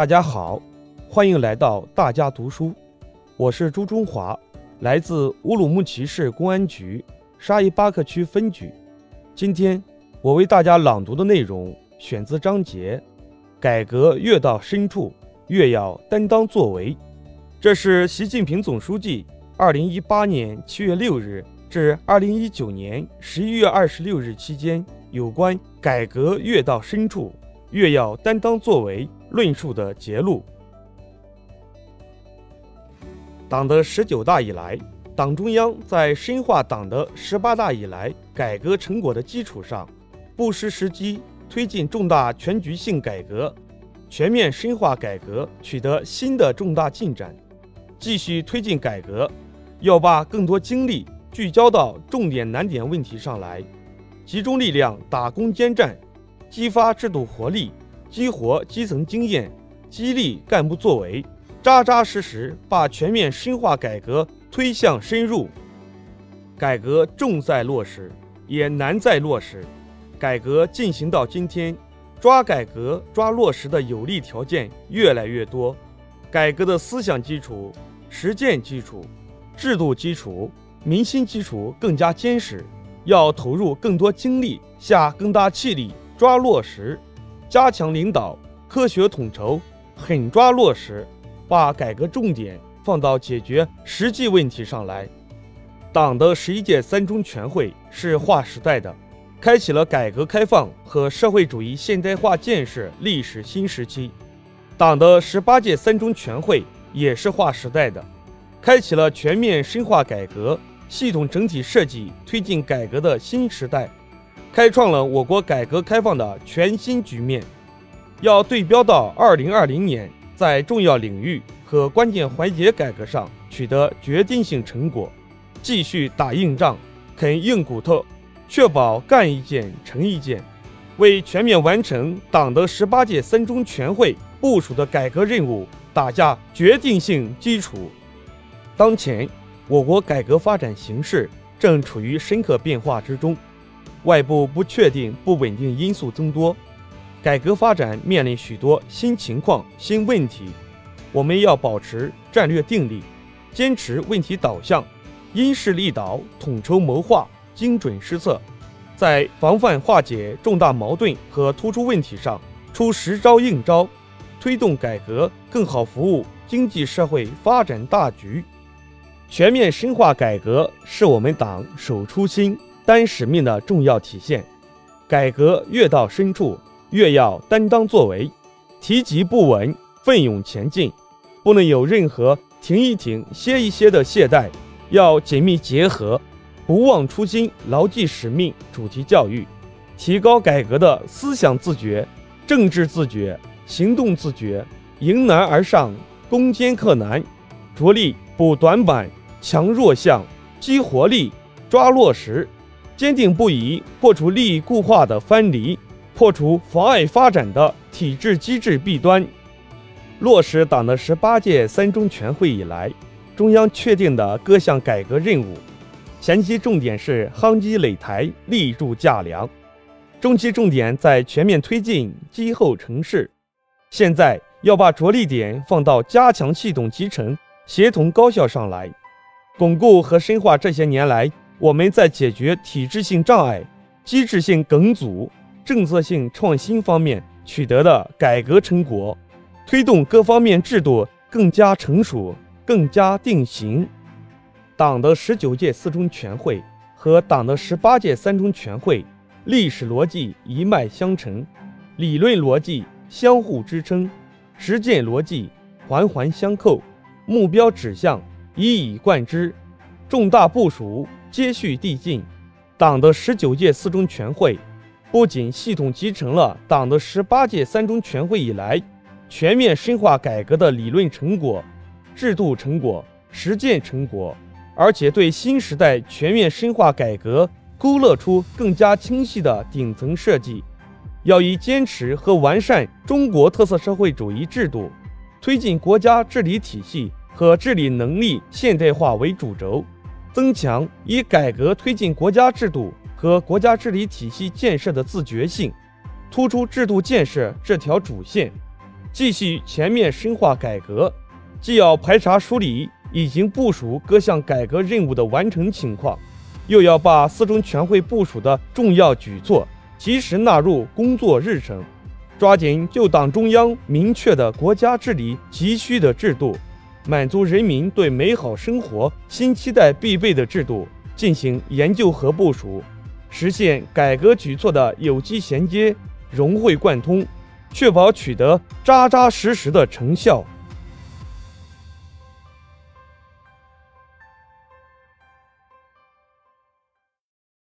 大家好，欢迎来到大家读书，我是朱中华，来自乌鲁木齐市公安局沙依巴克区分局。今天我为大家朗读的内容选自章节“改革越到深处，越要担当作为”，这是习近平总书记二零一八年七月六日至二零一九年十一月二十六日期间有关改革越到深处。越要担当作为论述的结录。党的十九大以来，党中央在深化党的十八大以来改革成果的基础上，不失时机推进重大全局性改革，全面深化改革取得新的重大进展。继续推进改革，要把更多精力聚焦到重点难点问题上来，集中力量打攻坚战。激发制度活力，激活基层经验，激励干部作为，扎扎实实把全面深化改革推向深入。改革重在落实，也难在落实。改革进行到今天，抓改革、抓落实的有利条件越来越多。改革的思想基础、实践基础、制度基础、民心基础更加坚实，要投入更多精力，下更大气力。抓落实，加强领导，科学统筹，狠抓落实，把改革重点放到解决实际问题上来。党的十一届三中全会是划时代的，开启了改革开放和社会主义现代化建设历史新时期。党的十八届三中全会也是划时代的，开启了全面深化改革、系统整体设计推进改革的新时代。开创了我国改革开放的全新局面，要对标到二零二零年，在重要领域和关键环节改革上取得决定性成果，继续打硬仗、啃硬骨头，确保干一件成一件，为全面完成党的十八届三中全会部署的改革任务打下决定性基础。当前，我国改革发展形势正处于深刻变化之中。外部不确定、不稳定因素增多，改革发展面临许多新情况、新问题。我们要保持战略定力，坚持问题导向，因势利导，统筹谋划，精准施策，在防范化解重大矛盾和突出问题上出实招硬招，推动改革更好服务经济社会发展大局。全面深化改革是我们党守初心。担使命的重要体现，改革越到深处，越要担当作为，提及不稳，奋勇前进，不能有任何停一停、歇一歇的懈怠，要紧密结合，不忘初心，牢记使命，主题教育，提高改革的思想自觉、政治自觉、行动自觉，迎难而上，攻坚克难，着力补短板、强弱项、激活力、抓落实。坚定不移破除利益固化的藩篱，破除妨碍发展的体制机制弊端，落实党的十八届三中全会以来中央确定的各项改革任务。前期重点是夯基垒台、立柱架梁，中期重点在全面推进基后成事。现在要把着力点放到加强系统集成、协同高效上来，巩固和深化这些年来。我们在解决体制性障碍、机制性梗阻、政策性创新方面取得的改革成果，推动各方面制度更加成熟、更加定型。党的十九届四中全会和党的十八届三中全会历史逻辑一脉相承，理论逻辑相互支撑，实践逻辑环环相扣，目标指向一以贯之，重大部署。接续递进，党的十九届四中全会不仅系统集成了党的十八届三中全会以来全面深化改革的理论成果、制度成果、实践成果，而且对新时代全面深化改革勾勒出更加清晰的顶层设计。要以坚持和完善中国特色社会主义制度，推进国家治理体系和治理能力现代化为主轴。增强以改革推进国家制度和国家治理体系建设的自觉性，突出制度建设这条主线，继续全面深化改革，既要排查梳理已经部署各项改革任务的完成情况，又要把四中全会部署的重要举措及时纳入工作日程，抓紧就党中央明确的国家治理急需的制度，满足人民对美好生活新期待必备的制度进行研究和部署，实现改革举措的有机衔接、融会贯通。确保取得扎扎实实的成效。